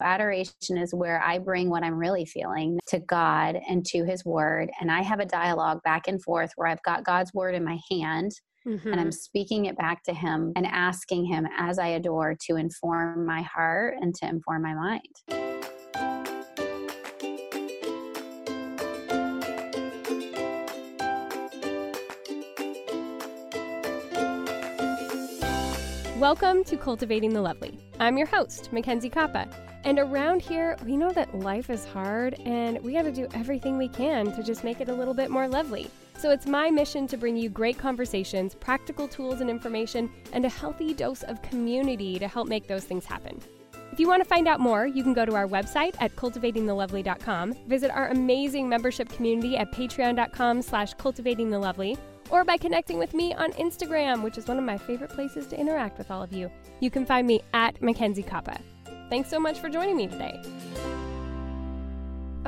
Adoration is where I bring what I'm really feeling to God and to His Word. And I have a dialogue back and forth where I've got God's Word in my hand mm-hmm. and I'm speaking it back to Him and asking Him as I adore to inform my heart and to inform my mind. Welcome to Cultivating the Lovely. I'm your host, Mackenzie Koppa. And around here, we know that life is hard and we got to do everything we can to just make it a little bit more lovely. So it's my mission to bring you great conversations, practical tools and information, and a healthy dose of community to help make those things happen. If you want to find out more, you can go to our website at cultivatingthelovely.com, visit our amazing membership community at patreon.com slash cultivatingthelovely, or by connecting with me on Instagram, which is one of my favorite places to interact with all of you. You can find me at Mackenzie Koppa. Thanks so much for joining me today.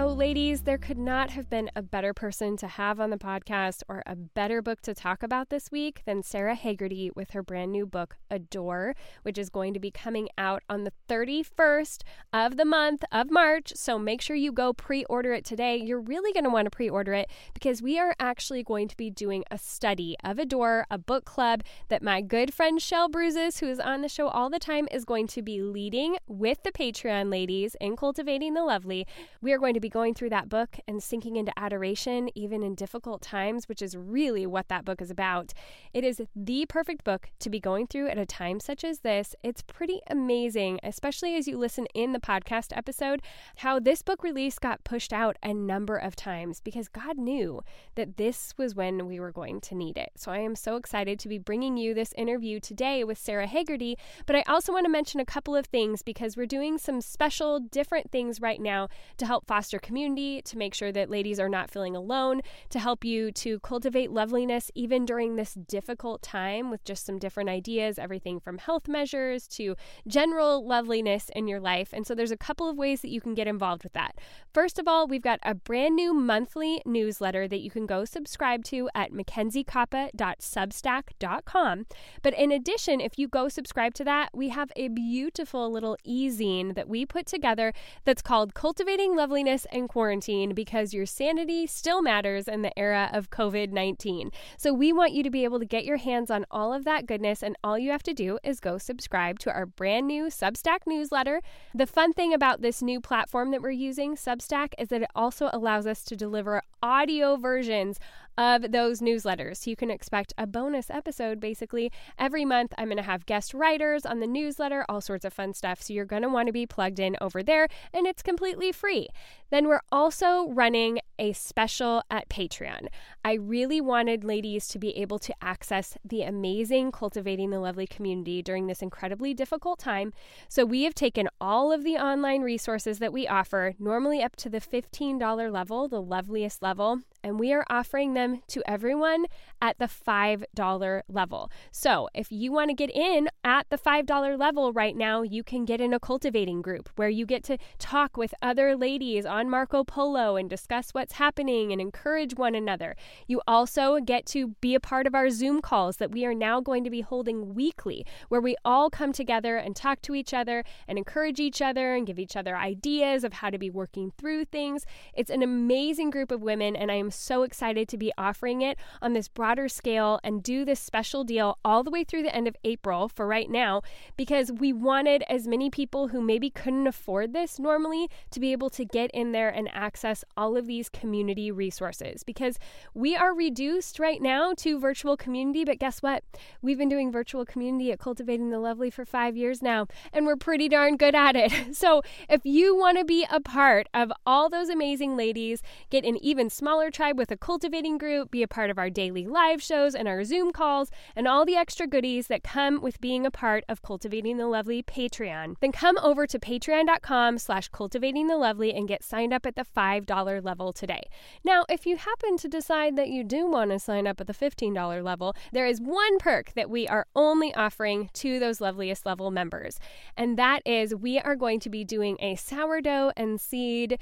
Oh, ladies, there could not have been a better person to have on the podcast or a better book to talk about this week than Sara Hagerty with her brand new book, Adore, which is going to be coming out on the 31st of the month of March. So make sure you go pre order it today. You're really going to want to pre order it because we are actually going to be doing a study of Adore, a book club that my good friend Shell Bruises, who is on the show all the time, is going to be leading with the Patreon ladies in Cultivating the Lovely. We are going to be going through that book and sinking into adoration, even in difficult times, which is really what that book is about. It is the perfect book to be going through at a time such as this. It's pretty amazing, especially as you listen in the podcast episode, how this book release got pushed out a number of times because God knew that this was when we were going to need it. So I am so excited to be bringing you this interview today with Sara Hagerty. But I also want to mention a couple of things because we're doing some special, different things right now to help foster community, to make sure that ladies are not feeling alone, to help you to cultivate loveliness even during this difficult time with just some different ideas, everything from health measures to general loveliness in your life. And so there's a couple of ways that you can get involved with that. First of all, we've got a brand new monthly newsletter that you can go subscribe to at mackenziekoppa.substack.com. But in addition, if you go subscribe to that, we have a beautiful little e-zine that we put together that's called Cultivating Loveliness and Quarantine because your sanity still matters in the era of COVID 19. So we want you to be able to get your hands on all of that goodness, and all you have to do is go subscribe to our brand new Substack newsletter. The fun thing about this new platform that we're using, Substack, is that it also allows us to deliver audio versions of those newsletters. So you can expect a bonus episode basically every month. I'm going to have guest writers on the newsletter, all sorts of fun stuff. So you're going to want to be plugged in over there, and it's completely free. Then we're also running a special at Patreon. I really wanted ladies to be able to access the amazing Cultivating the Lovely community during this incredibly difficult time. So we have taken all of the online resources that we offer, normally up to the $15 level, the loveliest level, and we are offering them to everyone at the $5 level. So, if you want to get in at the $5 level right now, you can get in a cultivating group where you get to talk with other ladies on Marco Polo and discuss what's happening and encourage one another. You also get to be a part of our Zoom calls that we are now going to be holding weekly, where we all come together and talk to each other and encourage each other and give each other ideas of how to be working through things. It's an amazing group of women, and I am so excited to be offering it on this broader scale and do this special deal all the way through the end of April for right now because we wanted as many people who maybe couldn't afford this normally to be able to get in there and access all of these community resources because we are reduced right now to virtual community. But guess what? We've been doing virtual community at Cultivating the Lovely for five years now, and we're pretty darn good at it. So if you want to be a part of all those amazing ladies, get an even smaller tribe with a cultivating group, be a part of our daily live shows and our Zoom calls, and all the extra goodies that come with being a part of Cultivating the Lovely Patreon, then come over to patreon.com slash cultivating the lovely and get signed up at the $5 level today. Now, if you happen to decide that you do want to sign up at the $15 level, there is one perk that we are only offering to those loveliest level members, and that is we are going to be doing a sourdough and seed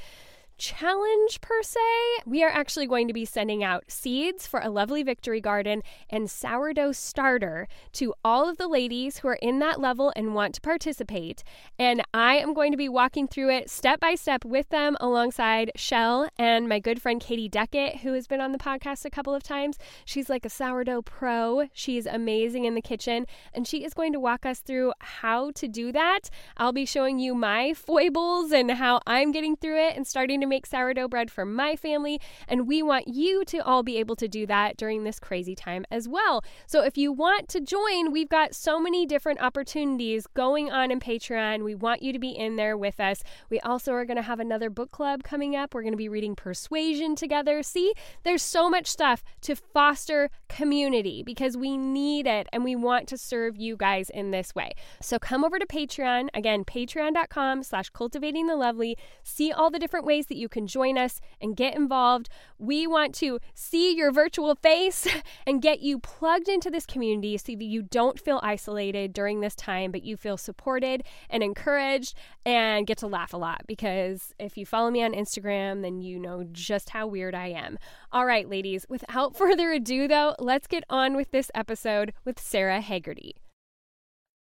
challenge per se. We are actually going to be sending out seeds for a lovely victory garden and sourdough starter to all of the ladies who are in that level and want to participate. And I am going to be walking through it step by step with them alongside Shell and my good friend Katie Deckett, who has been on the podcast a couple of times. She's like a sourdough pro. She's amazing in the kitchen and she is going to walk us through how to do that. I'll be showing you my foibles and how I'm getting through it and starting to to make sourdough bread for my family, and we want you to all be able to do that during this crazy time as well. So if you want to join, we've got so many different opportunities going on in Patreon. We want you to be in there with us. We also are going to have another book club coming up. We're going to be reading Persuasion together. See, there's so much stuff to foster community because we need it and we want to serve you guys in this way. So come over to Patreon. Again, patreon.com slash cultivating the lovely. See all the different ways that that you can join us and get involved. We want to see your virtual face and get you plugged into this community so that you don't feel isolated during this time, but you feel supported and encouraged and get to laugh a lot. Because if you follow me on Instagram, then you know just how weird I am. All right, ladies, without further ado, though, let's get on with this episode with Sara Hagerty.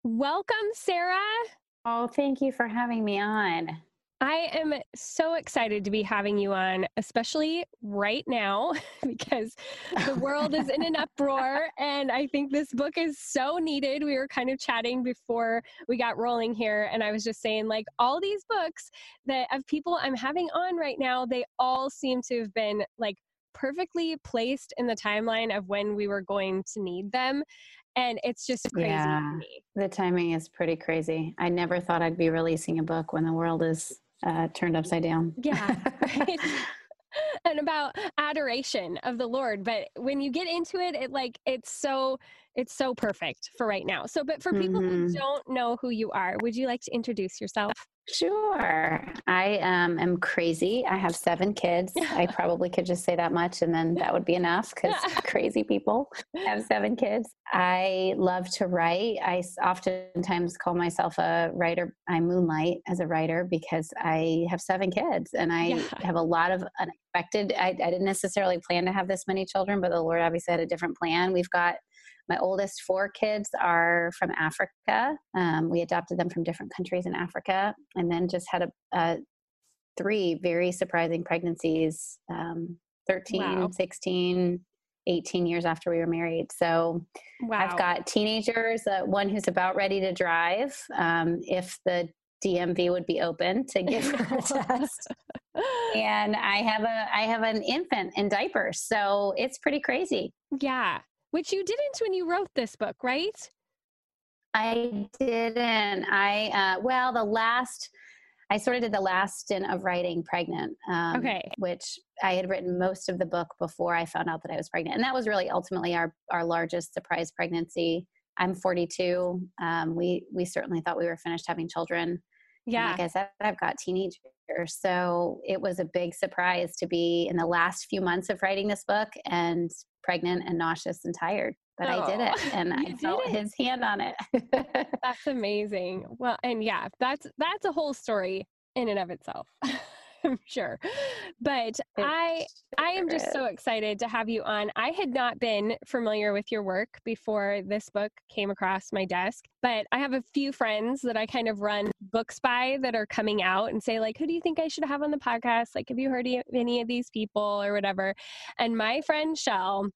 Welcome, Sara. Oh, thank you for having me on. I am so excited to be having you on, especially right now, because the world is in an uproar. And I think this book is so needed. We were kind of chatting before we got rolling here. And I was just saying, like, all these books that of people I'm having on right now, they all seem to have been like perfectly placed in the timeline of when we were going to need them and it's just crazy yeah, The timing is pretty crazy. I never thought I'd be releasing a book when the world is uh, turned upside down. Yeah. Right? and about adoration of the Lord. But when you get into it, it like it's so it's so perfect for right now. So, but for people mm-hmm. who don't know who you are, would you like to introduce yourself? Sure. I um, am crazy. I have seven kids. I probably could just say that much and then that would be enough because crazy people have seven kids. I love to write. I oftentimes call myself a writer. I moonlight as a writer because I have seven kids and I yeah. have a lot of unexpected. I, I didn't necessarily plan to have this many children, but the Lord obviously had a different plan. We've got my oldest four kids are from Africa. Um, we adopted them from different countries in Africa, and then just had a, a three very surprising pregnancies um, 13, wow. 16, 18 years after we were married. So wow. I've got teenagers, uh, one who's about ready to drive. Um, if the DMV would be open to give her a test. and I have a I have an infant in diapers. So it's pretty crazy. Yeah which you didn't when you wrote this book, right? I didn't. I, uh, well, the last, I sort of did the last stint of writing pregnant. Um, okay. Which I had written most of the book before I found out that I was pregnant. And that was really ultimately our, our largest surprise pregnancy. I'm 42. Um, we, we certainly thought we were finished having children. Yeah. And like I said, I've got teenagers. So it was a big surprise to be in the last few months of writing this book and pregnant and nauseous and tired but oh, I did it oh, and I felt it. his hand on it. that's amazing. Well, and yeah, that's that's a whole story in and of itself. I'm sure. But I I am just so excited to have you on. I had not been familiar with your work before this book came across my desk, but I have a few friends that I kind of run books by that are coming out and say like, "Who do you think I should have on the podcast? Like, have you heard any of these people or whatever?" And my friend Shell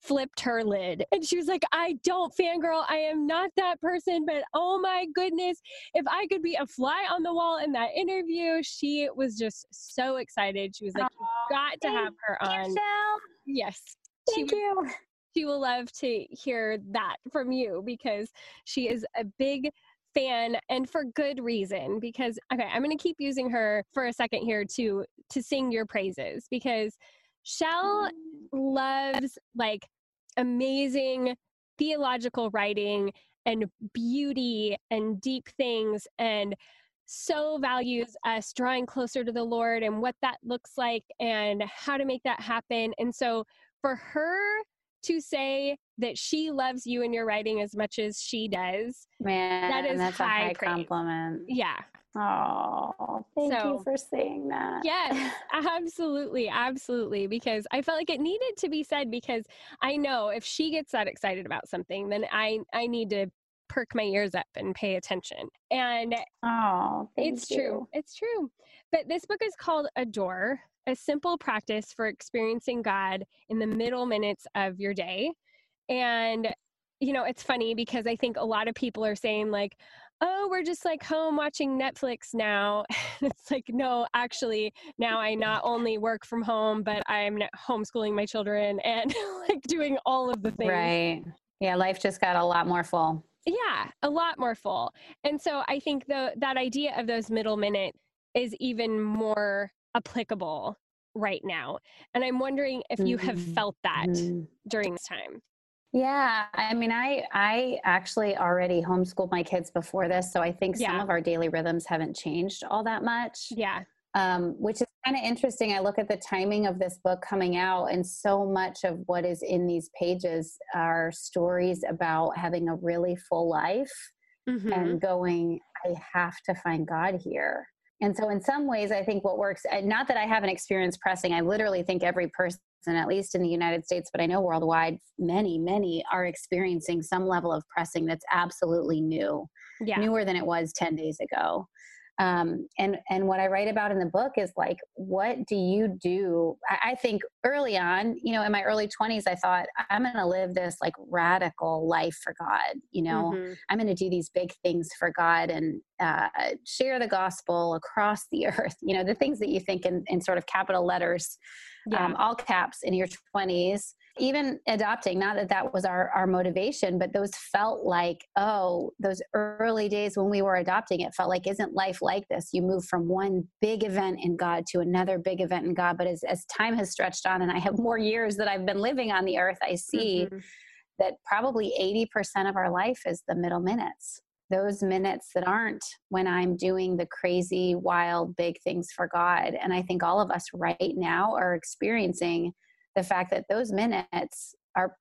flipped her lid and she was like i don't fangirl i am not that person but oh my goodness if i could be a fly on the wall in that interview she was just so excited she was like you got to have her on. Yes thank she, you. she will love to hear that from you because she is a big fan and for good reason because okay i'm going to keep using her for a second here to to sing your praises because Shell loves like amazing theological writing and beauty and deep things and so values us drawing closer to the Lord and what that looks like and how to make that happen. And so for her to say that she loves you and your writing as much as she does, man, that is that's high a high praise. compliment. Yeah. Oh, thank so, you for saying that. Yes, absolutely, absolutely. Because I felt like it needed to be said because I know if she gets that excited about something, then I I need to perk my ears up and pay attention. And oh, it's you. true. It's true. But this book is called Adore, a simple practice for experiencing God in the middle minutes of your day. And you know, it's funny because I think a lot of people are saying like, "Oh, we're just like home watching Netflix now." it's like, no, actually, now I not only work from home, but I'm homeschooling my children and like doing all of the things. Right. Yeah, life just got a lot more full yeah a lot more full and so i think the that idea of those middle minute is even more applicable right now and i'm wondering if you have mm-hmm. felt that mm-hmm. during this time yeah i mean i i actually already homeschooled my kids before this so i think yeah. some of our daily rhythms haven't changed all that much yeah um, which is kind of interesting. I look at the timing of this book coming out, and so much of what is in these pages are stories about having a really full life mm-hmm. and going, I have to find God here. And so, in some ways, I think what works, and not that I haven't experienced pressing, I literally think every person, at least in the United States, but I know worldwide, many, many are experiencing some level of pressing that's absolutely new, yeah. newer than it was 10 days ago um, and and what I write about in the book is like, what do you do? I, I think early on, you know, in my early twenties, I thought I'm going to live this like radical life for God. You know, mm-hmm. I'm going to do these big things for God and uh, share the gospel across the earth. You know, the things that you think in, in sort of capital letters, yeah. um, all caps in your twenties even adopting not that that was our, our motivation but those felt like oh those early days when we were adopting it felt like isn't life like this you move from one big event in god to another big event in god but as, as time has stretched on and i have more years that i've been living on the earth i see mm-hmm. that probably 80% of our life is the middle minutes those minutes that aren't when I'm doing the crazy, wild, big things for God. And I think all of us right now are experiencing the fact that those minutes are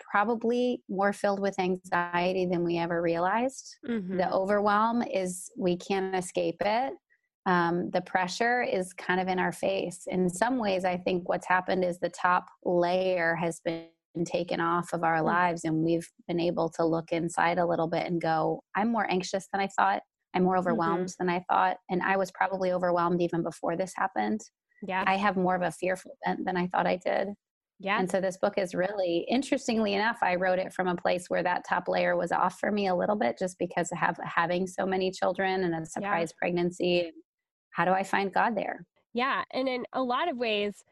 probably more filled with anxiety than we ever realized. Mm-hmm. The overwhelm is, we can't escape it. Um, the pressure is kind of in our face. In some ways, I think what's happened is the top layer has been taken off of our mm-hmm. lives, and we've been able to look inside a little bit and go, I'm more anxious than I thought. I'm more overwhelmed mm-hmm. than I thought. And I was probably overwhelmed even before this happened. Yeah. I have more of a fearful bent than I thought I did. Yeah. And so this book is really interestingly enough, I wrote it from a place where that top layer was off for me a little bit just because of have, having so many children and a surprise yeah. pregnancy. How do I find God there? Yeah. And in a lot of ways,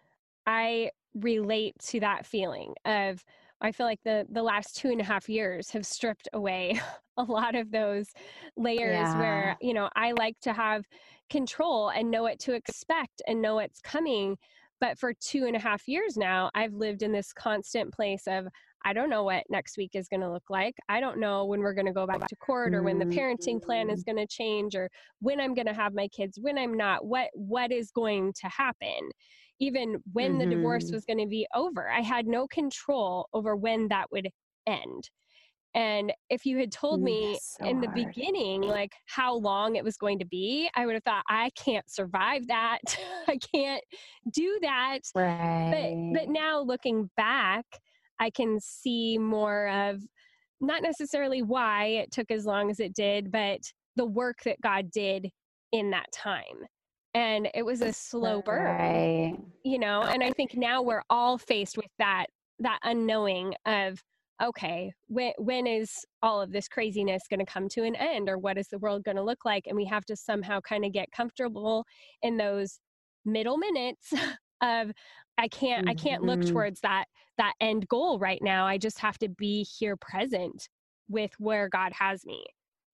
I relate to that feeling of I feel like the the last two and a half years have stripped away a lot of those layers yeah. where, you know, I like to have control and know what to expect and know what's coming. But for two and a half years now, I've lived in this constant place of, I don't know what next week is going to look like. I don't know when we're going to go back to court or when the parenting plan is mm-hmm. going to change or when I'm going to have my kids, when I'm not, what what is going to happen. Even when mm-hmm. the divorce mm-hmm. was going to be over, I had no control over when that would end. And if you had told me so in the hard. beginning, like how long it was going to be, I would have thought, I can't survive that. I can't do that. Right. But, but now looking back, I can see more of not necessarily why it took as long as it did, but the work that God did in that time. And it was a slow burn, right. you know, and I think now we're all faced with that, that unknowing of, okay, when, when is all of this craziness going to come to an end or what is the world going to look like? And we have to somehow kind of get comfortable in those middle minutes of I can't mm-hmm. I can't look mm-hmm. towards that that end goal right now. I just have to be here present with where God has me.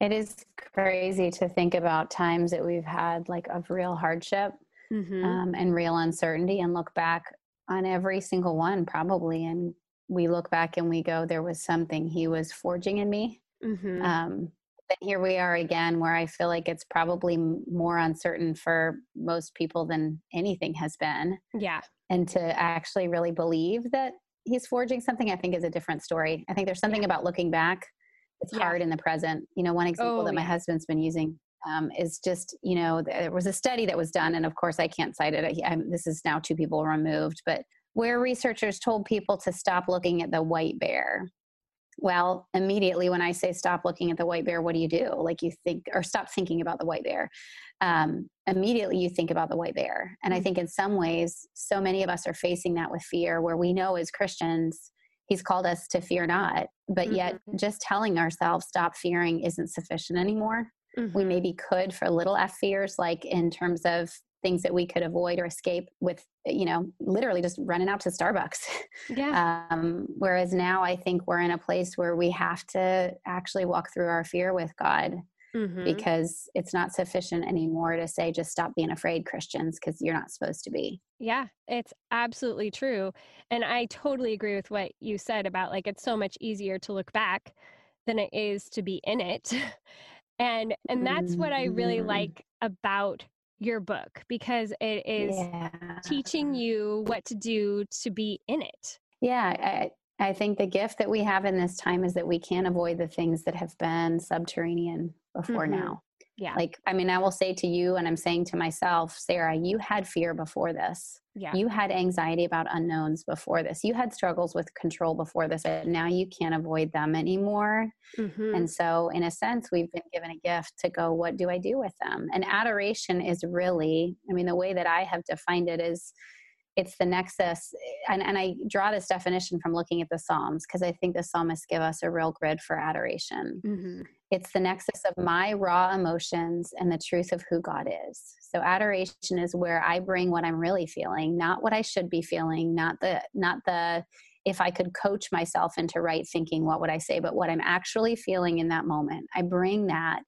It is crazy to think about times that we've had like of real hardship mm-hmm. um, and real uncertainty and look back on every single one, probably. And we look back and we go, there was something he was forging in me. Mm-hmm. Um, but here we are again, where I feel like it's probably more uncertain for most people than anything has been. Yeah. And to actually really believe that he's forging something, I think is a different story. I think there's something yeah. about looking back. It's yeah. hard in the present. You know, one example oh, that my yeah. husband's been using um, is just you know there was a study that was done and of course i can't cite it I, this is now two people removed but where researchers told people to stop looking at the white bear well immediately when i say stop looking at the white bear what do you do like you think or stop thinking about the white bear um, immediately you think about the white bear and i mm. think in some ways so many of us are facing that with fear where we know as christians he's called us to fear not but mm-hmm. yet just telling ourselves stop fearing isn't sufficient anymore Mm-hmm. We maybe could for little F fears, like in terms of things that we could avoid or escape with, you know, literally just running out to Starbucks. Yeah. Um, whereas now I think we're in a place where we have to actually walk through our fear with God. Mm-hmm. Because it's not sufficient anymore to say, just stop being afraid, Christians, because you're not supposed to be. Yeah, it's absolutely true. And I totally agree with what you said about like it's so much easier to look back than it is to be in it. and and that's what i really mm-hmm. like about your book because it is yeah. teaching you what to do to be in it yeah I, I think the gift that we have in this time is that we can't avoid the things that have been subterranean before mm-hmm. now yeah. Like, I mean, I will say to you, and I'm saying to myself, Sara, you had fear before this. Yeah. You had anxiety about unknowns before this. You had struggles with control before this, and now you can't avoid them anymore. Mm-hmm. And so, in a sense, we've been given a gift to go, what do I do with them? And adoration is really, I mean, the way that I have defined it is it's the nexus and, and i draw this definition from looking at the psalms because i think the psalmists give us a real grid for adoration mm-hmm. It's the nexus of my raw emotions and the truth of who God is. So adoration is where I bring what I'm really feeling, not what I should be feeling, not the not the if I could coach myself into right thinking, what would I say, but what I'm actually feeling in that moment. I bring that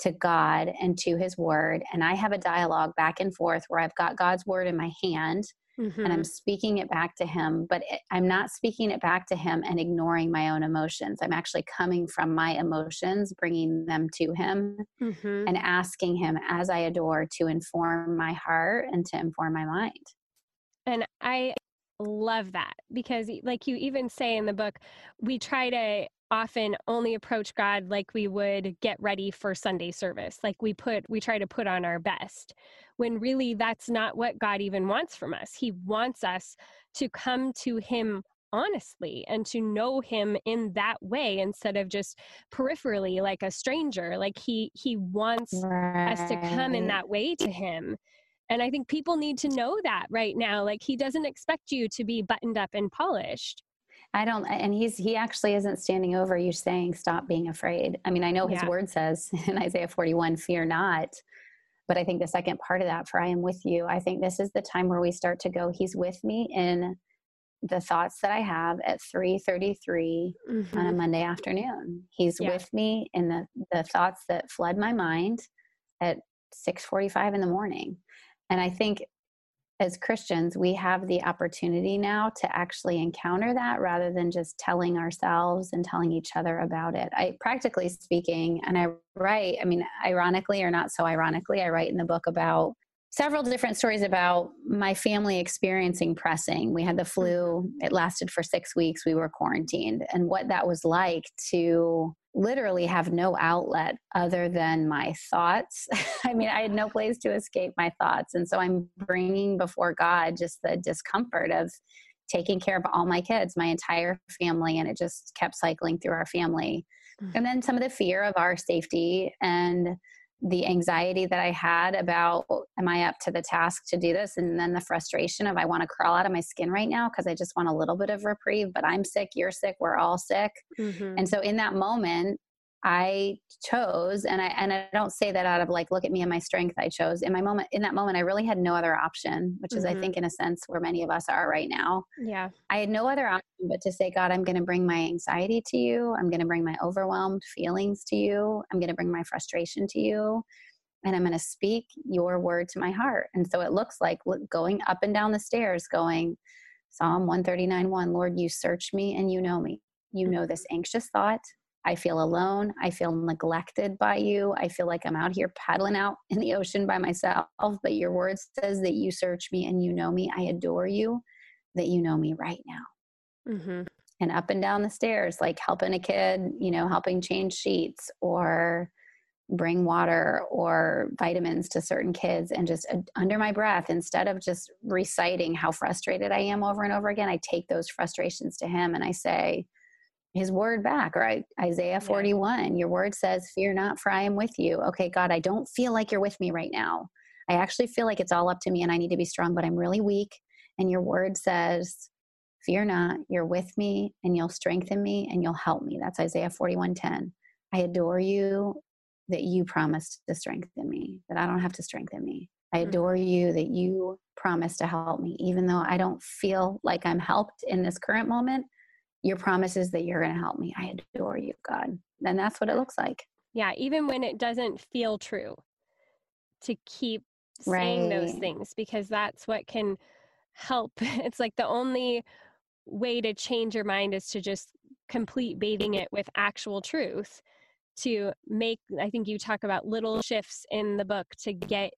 to God and to his word and I have a dialogue back and forth where I've got God's word in my hand Mm-hmm. and I'm speaking it back to him, but it, I'm not speaking it back to him and ignoring my own emotions. I'm actually coming from my emotions, bringing them to him, mm-hmm. and asking him as I adore to inform my heart and to inform my mind. And I love that because, like you even say in the book, we try to often only approach God like we would get ready for Sunday service. Like we put, we try to put on our best when really that's not what God even wants from us. He wants us to come to Him honestly and to know him in that way instead of just peripherally like a stranger like he he wants right. us to come in that way to him and i think people need to know that right now like he doesn't expect you to be buttoned up and polished I don't, and he's, he actually isn't standing over you saying, stop being afraid. I mean, I know his yeah. word says in Isaiah 41, fear not. But I think the second part of that, for I am with you, I think this is the time where we start to go, He's with me in the thoughts that I have at 3:33 mm-hmm. on a mm-hmm. Monday afternoon. He's yeah. with me in the the thoughts that flood my mind at 6:45 in the morning. And I think as Christians, we have the opportunity now to actually encounter that rather than just telling ourselves and telling each other about it. I practically speaking, and I write, I mean, ironically or not so ironically, I write in the book about several different stories about my family experiencing pressing. We had the flu, mm-hmm. it lasted for six weeks. We were quarantined, and what that was like to literally have no outlet other than my thoughts. I mean, I had no place to escape my thoughts. And so I'm bringing before God just the discomfort of taking care of all my kids, my entire family, and it just kept cycling through our family. Mm-hmm. And then some of the fear of our safety and the anxiety that I had about, am I up to the task to do this? And then the frustration of, I want to crawl out of my skin right now because I just want a little bit of reprieve, but I'm sick, you're sick, we're all sick. Mm-hmm. And so in that moment, I chose, and I and I don't say that out of like, look at me and my strength. I chose in my moment. In that moment, I really had no other option, which is, mm-hmm. I think, in a sense, where many of us are right now. Yeah, I had no other option but to say, God, I'm going to bring my anxiety to you. I'm going to bring my overwhelmed feelings to you. I'm going to bring my frustration to you, and I'm going to speak your word to my heart. And so it looks like going up and down the stairs, going Psalm 139 1 Lord, you search me and you know me. You know this mm-hmm. anxious thought. I feel alone. I feel neglected by you. I feel like I'm out here paddling out in the ocean by myself. But your word says that you search me and you know me. I adore you, that you know me right now. Mm-hmm. And up and down the stairs, like helping a kid, you know, helping change sheets or bring water or vitamins to certain kids and just under my breath instead of just reciting how frustrated I am over and over again I take those frustrations to him and I say his word back or Isaiah 41 your word says fear not for I am with you okay God I don't feel like you're with me right now I actually feel like it's all up to me and I need to be strong but I'm really weak and your word says fear not you're with me and you'll strengthen me and you'll help me that's Isaiah 41:10 I adore you that you promised to strengthen me, that I don't have to strengthen me. I mm-hmm. adore you that you promise to help me, even though I don't feel like I'm helped in this current moment. Your promises that you're going to help me. I adore you, God. And that's what it looks like. Yeah, even when it doesn't feel true, to keep saying right. those things because that's what can help. It's like the only way to change your mind is to just complete bathing it with actual truth to make i think you talk about little shifts in the book to get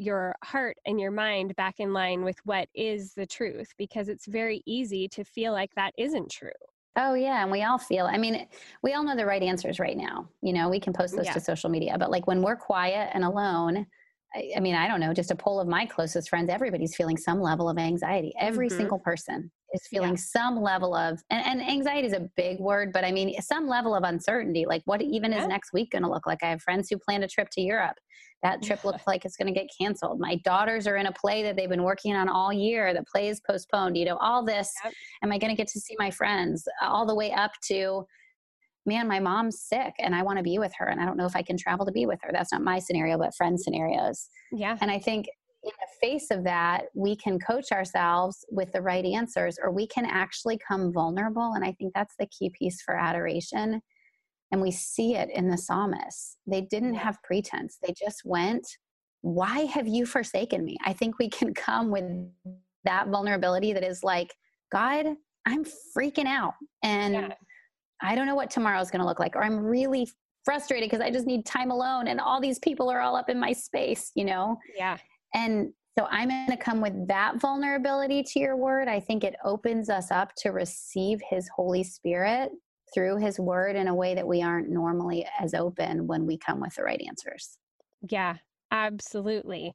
your heart and your mind back in line with what is the truth because it's very easy to feel like that isn't true Oh yeah, and we all feel. I mean, we all know the right answers right now. You know, we can post those yeah. to social media, but like when we're quiet and alone, I, I, mean, I don't know, just a poll of my closest friends, everybody's feeling some level of anxiety. Every mm-hmm. single person is feeling yeah. some level of and, and, anxiety is a big word but i mean some level of uncertainty like what even yeah. is next week going to look like i have friends who planned a trip to europe that trip looks like it's going to get canceled my daughters are in a play that they've been working on all year the play is postponed you know all this yep. am i going to get to see my friends all the way up to man my mom's sick and i want to be with her and i don't know if i can travel to be with her that's not my scenario but friend scenarios yeah and i think in the face of that, we can coach ourselves with the right answers, or we can actually come vulnerable. And I think that's the key piece for adoration. And we see it in the psalmists. They didn't have pretense, they just went, Why have you forsaken me? I think we can come with that vulnerability that is like, God, I'm freaking out. And yeah. I don't know what tomorrow is going to look like, or I'm really frustrated because I just need time alone and all these people are all up in my space, you know? Yeah. And so I'm going to come with that vulnerability to your word. I think it opens us up to receive his Holy Spirit through his word in a way that we aren't normally as open when we come with the right answers. Yeah, absolutely.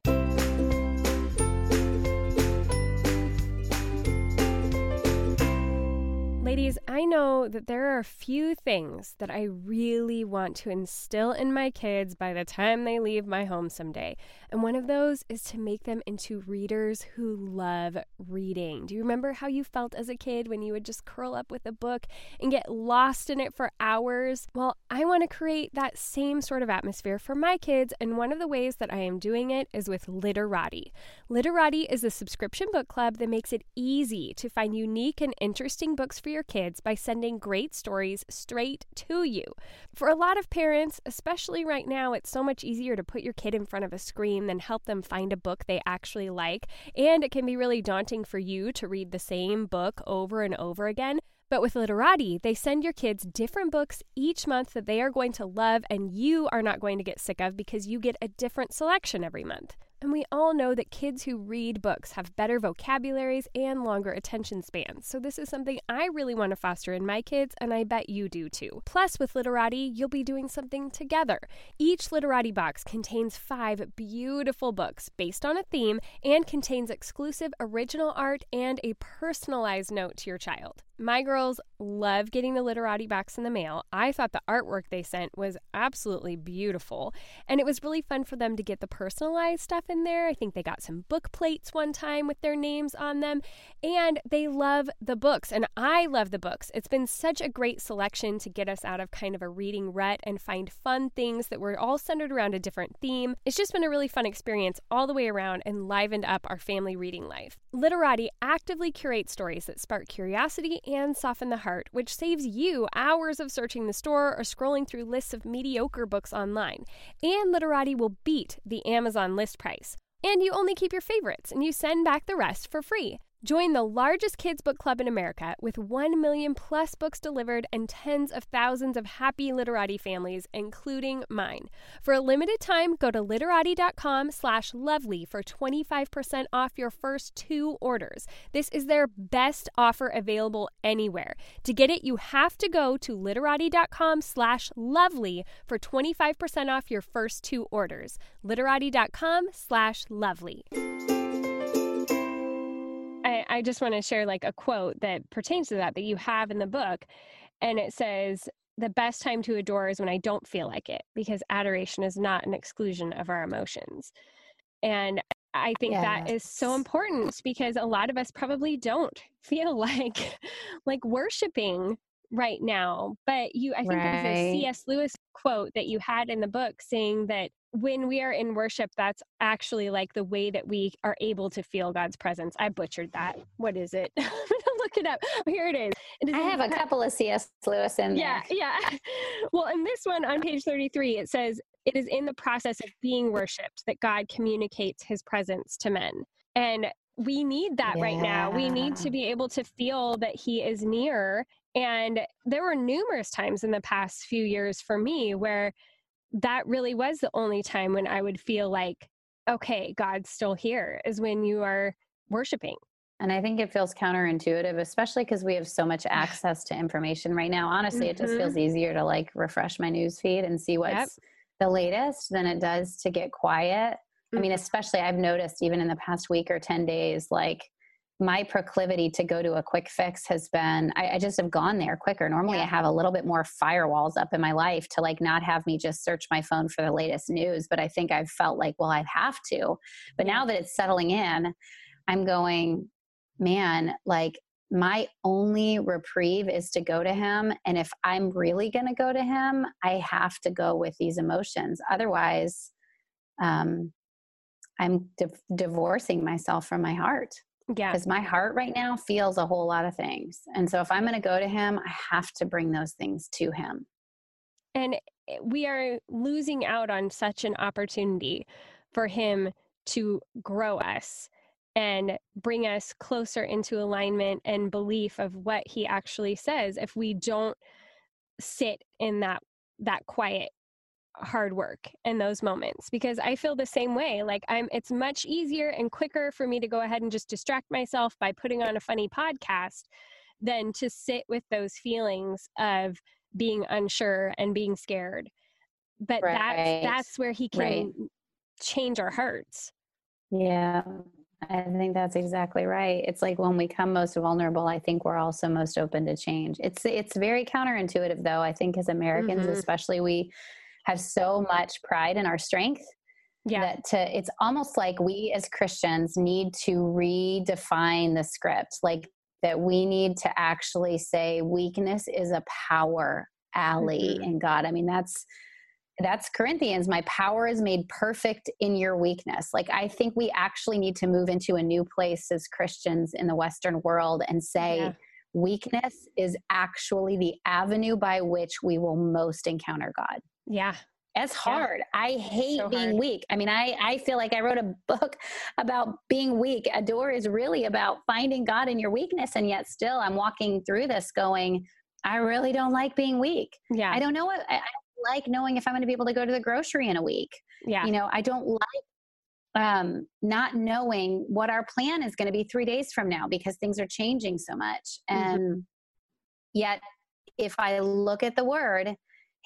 Ladies, I know that there are a few things that I really want to instill in my kids by the time they leave my home someday. And one of those is to make them into readers who love reading. Do you remember how you felt as a kid when you would just curl up with a book and get lost in it for hours? Well, I want to create that same sort of atmosphere for my kids, and one of the ways that I am doing it is with Literati. Literati is a subscription book club that makes it easy to find unique and interesting books for your kids by sending great stories straight to you. For a lot of parents, especially right now, it's so much easier to put your kid in front of a screen than help them find a book they actually like. And it can be really daunting for you to read the same book over and over again. But with Literati, they send your kids different books each month that they are going to love and you are not going to get sick of because you get a different selection every month. And we all know that kids who read books have better vocabularies and longer attention spans. So, this is something I really want to foster in my kids, and I bet you do too. Plus, with Literati, you'll be doing something together. Each Literati box contains five beautiful books based on a theme and contains exclusive original art and a personalized note to your child. My girls love getting the Literati box in the mail. I thought the artwork they sent was absolutely beautiful, and it was really fun for them to get the personalized stuff in there. I think they got some book plates one time with their names on them, and they love the books, and I love the books. It's been such a great selection to get us out of kind of a reading rut and find fun things that were all centered around a different theme. It's just been a really fun experience all the way around and livened up our family reading life. Literati actively curates stories that spark curiosity and soften the heart, which saves you hours of searching the store or scrolling through lists of mediocre books online. And Literati will beat the Amazon list price. And you only keep your favorites and you send back the rest for free. Join the largest kids book club in America with 1 million plus books delivered and tens of thousands of happy literati families, including mine. For a limited time, go to literati.com slash lovely for 25% off your first two orders. This is their best offer available anywhere. To get it, you have to go to literati.com slash lovely for 25% off your first two orders. literati.com slash lovely. I, mm-hmm. I just want to share like a quote that pertains to that that you have in the book. And it says, the best time to adore is when I don't feel like it, because adoration is not an exclusion of our emotions. And I think yes. that is so important because a lot of us probably don't feel like like worshiping right now. But you I think right. there's a C.S. Lewis quote that you had in the book saying that when we are in worship, that's actually like the way that we are able to feel God's presence. I butchered that. What is it? Look it up. Here it is. It is I have a couple of C.S. Lewis in yeah, there. Yeah, yeah. Well, in this one on page 33, it says, It is in the process of being worshiped that God communicates his presence to men. And we need that yeah. right now. We need to be able to feel that he is near. And there were numerous times in the past few years for me where that really was the only time when I would feel like, okay, God's still here, is when you are worshiping. And I think it feels counterintuitive, especially because we have so much access to information right now. Honestly, mm-hmm. it just feels mm-hmm. easier to like refresh my news feed and see what's yep. the latest than it does to get quiet. Mm-hmm. I mean, mm-hmm. especially I've noticed even in the past week or 10 days, like my proclivity to go to a quick fix has been I, I just have gone there quicker. Normally, yeah. I have a little bit more firewalls up in my life to like not have me just search my phone for the latest news. But I think I've felt like, well, I have to. But now that it's settling in, I'm going, man, like my only reprieve is to go to him. And if I'm really going to go to him, I have to go with these emotions. Otherwise, um, I'm di- divorcing myself from my heart. Yeah. Because my heart right now feels a whole lot of things. And so if I'm going to go to him, I have to bring those things to him. And eh, we are losing out on such an opportunity for him to grow us and bring us closer into alignment and belief of what he actually says if we don't sit in that that quiet hard work in those moments because I feel the same way. Like I'm it's much easier and quicker for me to go ahead and just distract myself by putting on a funny podcast than to sit with those feelings of being unsure and being scared. But right. that's that's where he can right. change our hearts. Yeah. I think that's exactly right. It's like when we come most vulnerable, I think we're also most open to change. It's it's very counterintuitive though. I think as Americans mm-hmm. especially we have so much pride in our strength yeah. that to it's almost like we as Christians need to redefine the script like that we need to actually say weakness is a power ally mm-hmm. in God. I mean that's that's Corinthians. My power is made perfect in your weakness. Like, I think we actually need to move into a new place as Christians in the Western world and say, yeah. weakness is actually the avenue by which we will most encounter God. Yeah. It's hard. Yeah. I hate so being hard. weak. I mean, I, I feel like I wrote a book about being weak. Adore is really about finding God in your weakness. And yet still I'm walking through this going, I really don't like being weak. Yeah. I don't know what I, I like knowing if I'm going to be able to go to the grocery in a week. Yeah. You know, I don't like um, not knowing what our plan is going to be three days from now because things are changing so much. Mm-hmm. And mm-hmm. yet, if I look at the word,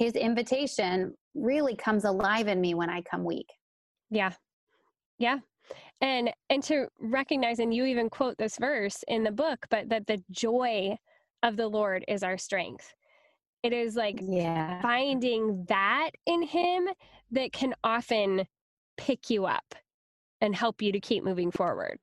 his invitation really comes alive in me when I come weak. Yeah. Yeah. And and to recognize and you even quote this verse in the book, but that the joy of the Lord is our strength. It is like yeah. finding that in him that can often pick you up and help you to keep moving forward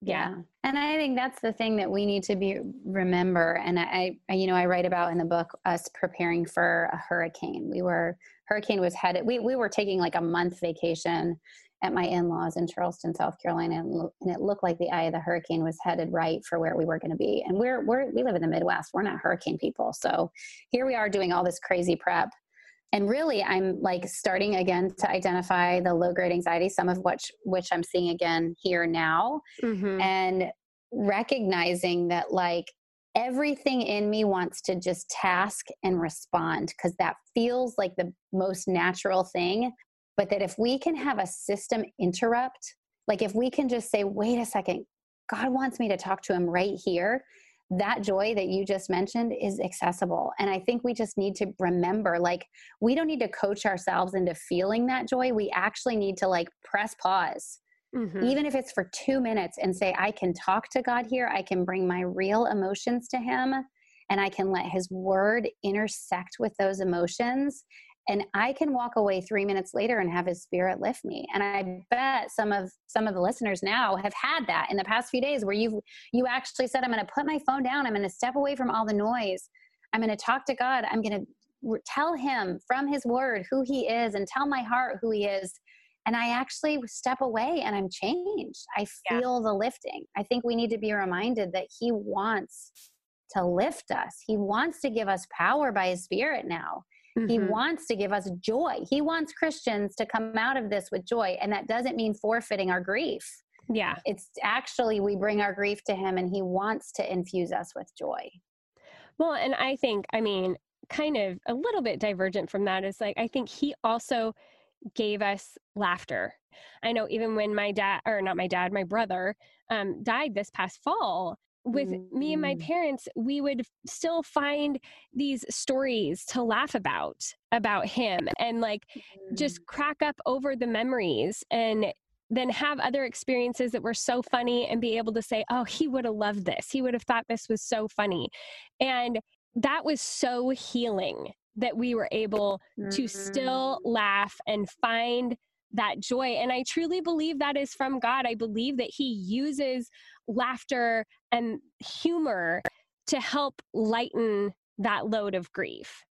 yeah. and i think that's the thing that we need to be remember and I, I you know i write about in the book us preparing for a hurricane. We were hurricane was headed we, we were taking like a month vacation at my in-laws in charleston south carolina and, and it looked like the eye of the hurricane was headed right for where we were going to be. And we're, we're we live in the midwest. We're not hurricane people. So here we are doing all this crazy prep and really i'm like starting again to identify the low grade anxiety some of which which i'm seeing again here now mm-hmm. and recognizing that like everything in me wants to just task and respond because that feels like the most natural thing. But that if we can have a system interrupt, like if we can just say, wait a second, God wants me to talk to him right here, that joy that you just mentioned is accessible. And I think we just need to remember like, we don't need to coach ourselves into feeling that joy. We actually need to like press pause Mm-hmm. Even if it's for two minutes and say, I can talk to God here, I can bring my real emotions to Him, and I can let His word intersect with those emotions. And I can walk away three minutes later and have His Spirit lift me. And I bet some of some of the listeners now have had that in the past few days, where you you actually said, "I'm going to put my phone down. I'm going to step away from all the noise. I'm going to talk to God. I'm going to tell Him from His Word who He is, and tell my heart who He is." and I actually step away and I'm changed. I feel yeah. the lifting. I think we need to be reminded that He wants to lift us, He wants to give us power by His Spirit now. Mm-hmm. He wants to give us joy. He wants Christians to come out of this with joy. And that doesn't mean forfeiting our grief. Yeah. It's actually we bring our grief to Him and He wants to infuse us with joy. Well, and I think, I mean, kind of a little bit divergent from that is like, I think He also gave us laughter. I know even when my dad, or not my dad, my brother um, died this past fall, with me and my mm. parents, we would still find these stories to laugh about, about him, and like just crack up over the memories and then have other experiences that were so funny and be able to say, oh, he would have loved this. He would have thought this was so funny. And that was so healing that we were able mm-hmm. to still mm. laugh and find that joy. And I truly believe that is from God. I believe that He uses laughter and humor to help lighten that load of grief.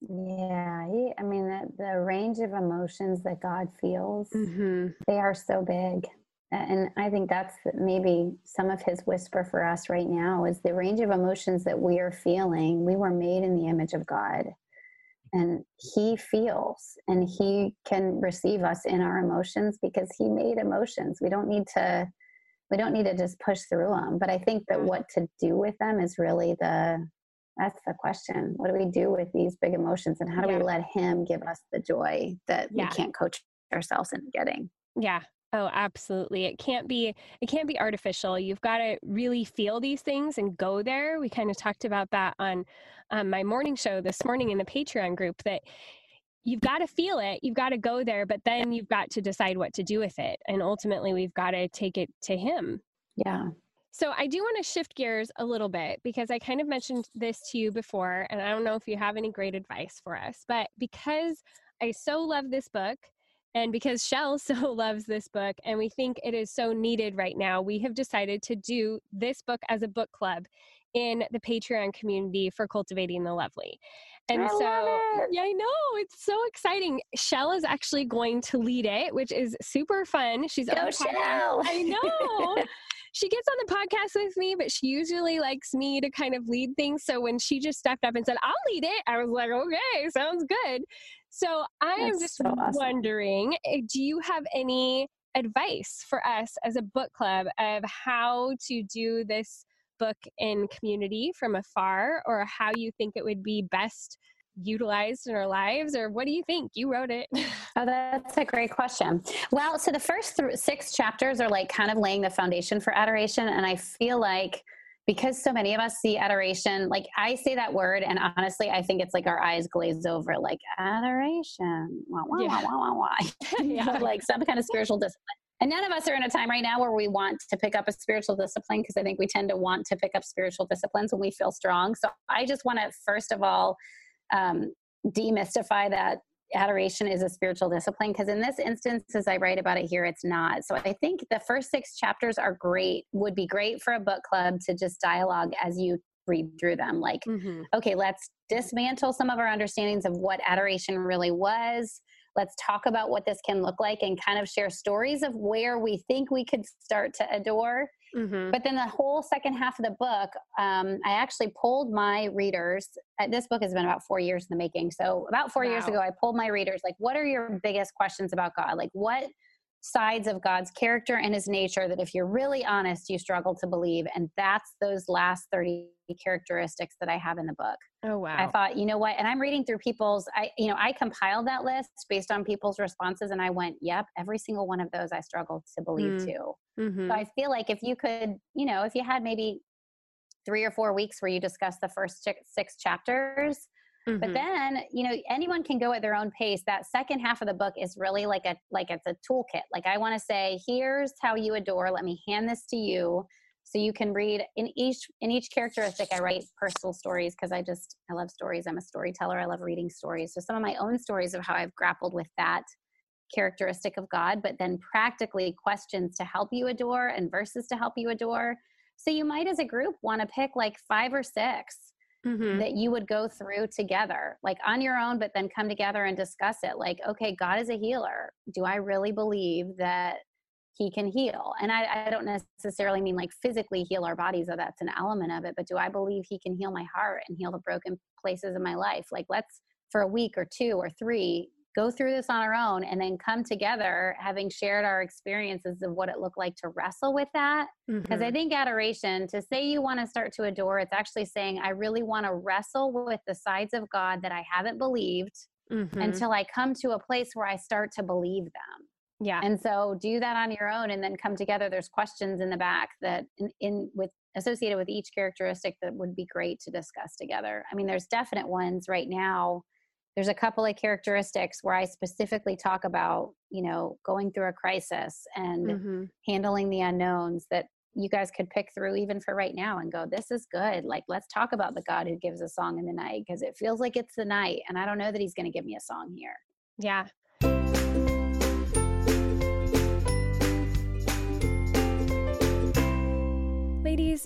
Yeah, he, I mean, the, the range of emotions that God feels, mm-hmm. they are so big. And I think that's maybe some of his whisper for us right now is the range of emotions that we are feeling. We were made in the image of God and he feels and he can receive us in our emotions because he made emotions we don't need to we don't need to just push through them but i think that what to do with them is really the that's the question what do we do with these big emotions and how do yeah. we let him give us the joy that yeah. we can't coach ourselves into getting yeah Oh, absolutely. It can't be it can't be artificial. You've got to really feel these things and go there. We kind of talked about that on um, my morning show this morning in the Patreon group that you've got to feel it, you've got to go there, but then you've got to decide what to do with it. And ultimately, we've got to take it to him. Yeah. So I do want to shift gears a little bit because I kind of mentioned this to you before, and I don't know if you have any great advice for us, but because I so love this book and because Shell so loves this book and we think it is so needed right now, we have decided to do this book as a book club in the Patreon community for Cultivating the Lovely. And I so, yeah, I know it's so exciting. Shell is actually going to lead it, which is super fun. She's Go Shell. I know. she gets on the podcast with me, but she usually likes me to kind of lead things. So when she just stepped up and said, I'll lead it, I was like, okay, sounds good. So I am just so awesome. wondering eh, do you have any advice for us as a book club of how to do this book in community from afar or how you think it would be best utilized in our lives or what do you think you wrote it oh that's a great question well so the first th- six chapters are like kind of laying the foundation for adoration and i feel like because so many of us see adoration like i say that word and honestly i think it's like our eyes glaze over like adoration wah, wah, yeah. wah, wah, wah, wah. yeah. like some kind of spiritual discipline and none of us are in a time right now where we want to pick up a spiritual discipline because i think we tend to want to pick up spiritual disciplines when we feel strong. So i just want to first of all um, demystify that adoration is a spiritual discipline because in this instance as i write about it here it's not. So i think the first six chapters are great would be great for a book club to just dialogue as you read through them. Like mm-hmm. okay let's dismantle some of our understandings of what adoration really was let's talk about what this can look like and kind of share stories of where we think we could start to adore Mm-hmm. But then the whole second half of the book, um, I actually pulled my readers. Uh, this book has been about four years in the making. So about four wow. years ago, I pulled my readers like, what are your biggest questions about God? Like, what sides of God's character and his nature that if you're really honest, you struggle to believe. And that's those last 30 characteristics that I have in the book. Oh wow. I thought, you know what? And I'm reading through people's I you know, I compiled that list based on people's responses and I went, yep, every single one of those I struggled to believe mm. too. Mm-hmm. So I feel like if you could, you know, if you had maybe 3 or 4 weeks where you discuss the first six chapters, Mm-hmm. But then, you know, anyone can go at their own pace. That second half of the book is really like a like it's a toolkit. Like I want to say, here's how you adore. Let me hand this to you so you can read in each in each characteristic i write personal stories because i just i love stories i'm a storyteller i love reading stories so some of my own stories of how i've grappled with that characteristic of god but then practically questions to help you adore and verses to help you adore so you might as a group want to pick like five or 6 mm-hmm. that you would go through together, like on your own, but then come together and discuss it. Like, okay, God is a healer. Do I really believe that he can heal? And I, I don't necessarily mean like physically heal our bodies, though that's an element of it, but do I believe he can heal my heart and heal the broken places in my life? Like, let's for a week or two or three go through this on our own and then come together having shared our experiences of what it looked like to wrestle with that. Because mm-hmm. i think adoration to say you want to start to adore it's actually saying i really want to wrestle with the sides of god that i haven't believed mm-hmm. until i come to a place where i start to believe them. Yeah. And so do that on your own and then come together. There's questions in the back that in, in with associated with each characteristic that would be great to discuss together. I mean there's definite ones right now there's a couple of characteristics where I specifically talk about, you know, going through a crisis and mm-hmm. handling the unknowns that you guys could pick through even for right now and go, this is good. Like, let's talk about the God who gives a song in the night because it feels like it's the night. And I don't know that he's going to give me a song here. Yeah.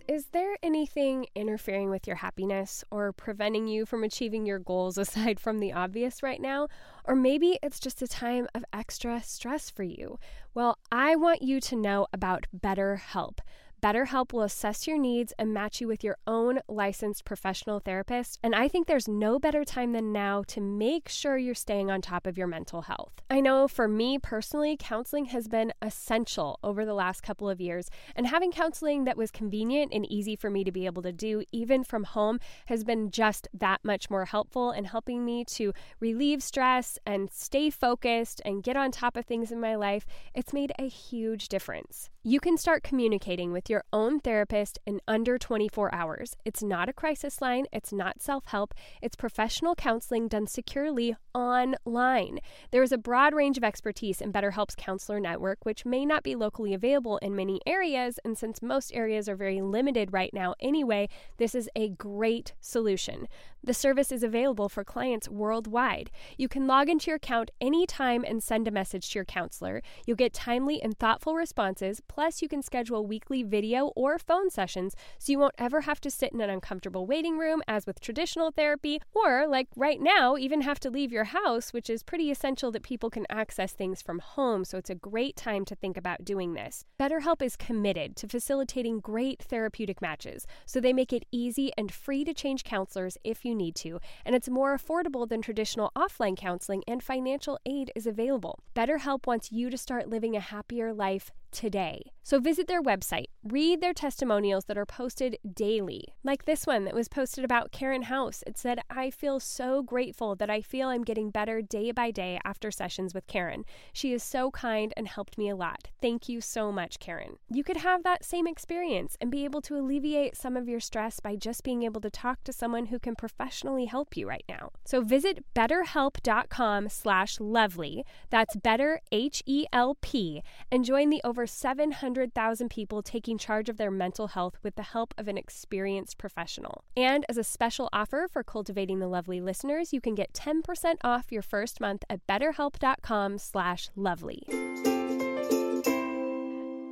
Is there anything interfering with your happiness or preventing you from achieving your goals aside from the obvious right now? Or maybe it's just a time of extra stress for you. Well, I want you to know about BetterHelp. BetterHelp will assess your needs and match you with your own licensed professional therapist. And I think there's no better time than now to make sure you're staying on top of your mental health. I know for me personally, counseling has been essential over the last couple of years. And having counseling that was convenient and easy for me to be able to do, even from home, has been just that much more helpful in helping me to relieve stress and stay focused and get on top of things in my life. It's made a huge difference. You can start communicating with your own therapist in under 24 hours. It's not a crisis line, it's not self help, it's professional counseling done securely online. There is a broad range of expertise in BetterHelp's counselor network, which may not be locally available in many areas. And since most areas are very limited right now anyway, this is a great solution. The service is available for clients worldwide. You can log into your account anytime and send a message to your counselor. You'll get timely and thoughtful responses, plus, you can schedule weekly video or phone sessions so you won't ever have to sit in an uncomfortable waiting room as with traditional therapy, or like right now, even have to leave your house, which is pretty essential that people can access things from home. So it's a great time to think about doing this. BetterHelp is committed to facilitating great therapeutic matches, so they make it easy and free to change counselors if you need to, and it's more affordable than traditional offline counseling, and financial aid is available. BetterHelp wants you to start living a happier life today. So visit their website, read their testimonials that are posted daily, like this one that was posted about Karen House. It said, I feel so grateful that I feel I'm getting better day by day after sessions with Karen. She is so kind and helped me a lot. Thank you so much, Karen. You could have that same experience and be able to alleviate some of your stress by just being able to talk to someone who can professionally help you right now. So visit betterhelp.com slash lovely. That's better H-E-L-P and join the over over 700,000 people taking charge of their mental health with the help of an experienced professional. And as a special offer for Cultivating the Lovely listeners, you can get 10% off your first month at betterhelp.com/lovely.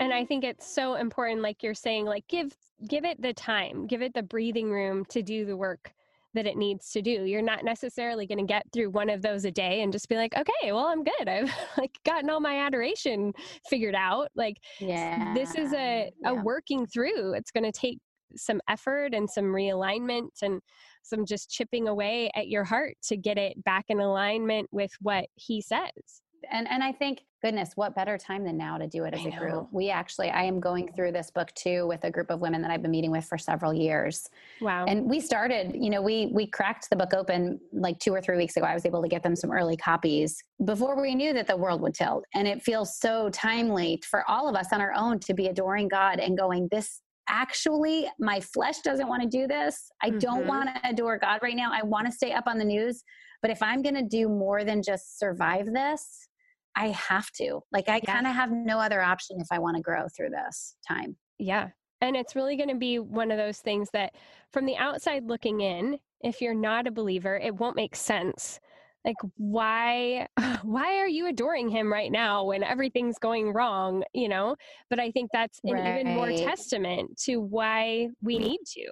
And I think it's so important like you're saying like give give it the time, give it the breathing room to do the work that it needs to do. You're not necessarily going to get through one of those a day and just be like, okay, well, I'm good. I've like gotten all my adoration figured out. Like, yeah, this is a, yeah. a working through. It's going to take some effort and some realignment and some just chipping away at your heart to get it back in alignment with what he says. and and i think goodness what better time than now to do it as a group? we actually i am going through this book too with a group of women that i've been meeting with for several years. Wow. And we started you know we we cracked the book open like two or three weeks ago. I was able to get them some early copies before we knew that the world would tilt. And it feels so timely for all of us on our own to be adoring god and going this actually my flesh doesn't want to do this. I mm-hmm. don't want to adore god right now. I want to stay up on the news. But if i'm going to do more than just survive this I have to. Like, I yeah. kind of have no other option if I want to grow through this time. Yeah. And it's really going to be one of those things that, from the outside looking in, if you're not a believer, it won't make sense. Like, why, why are you adoring him right now when everything's going wrong? You know, but I think that's an right. even more testament to why we need to.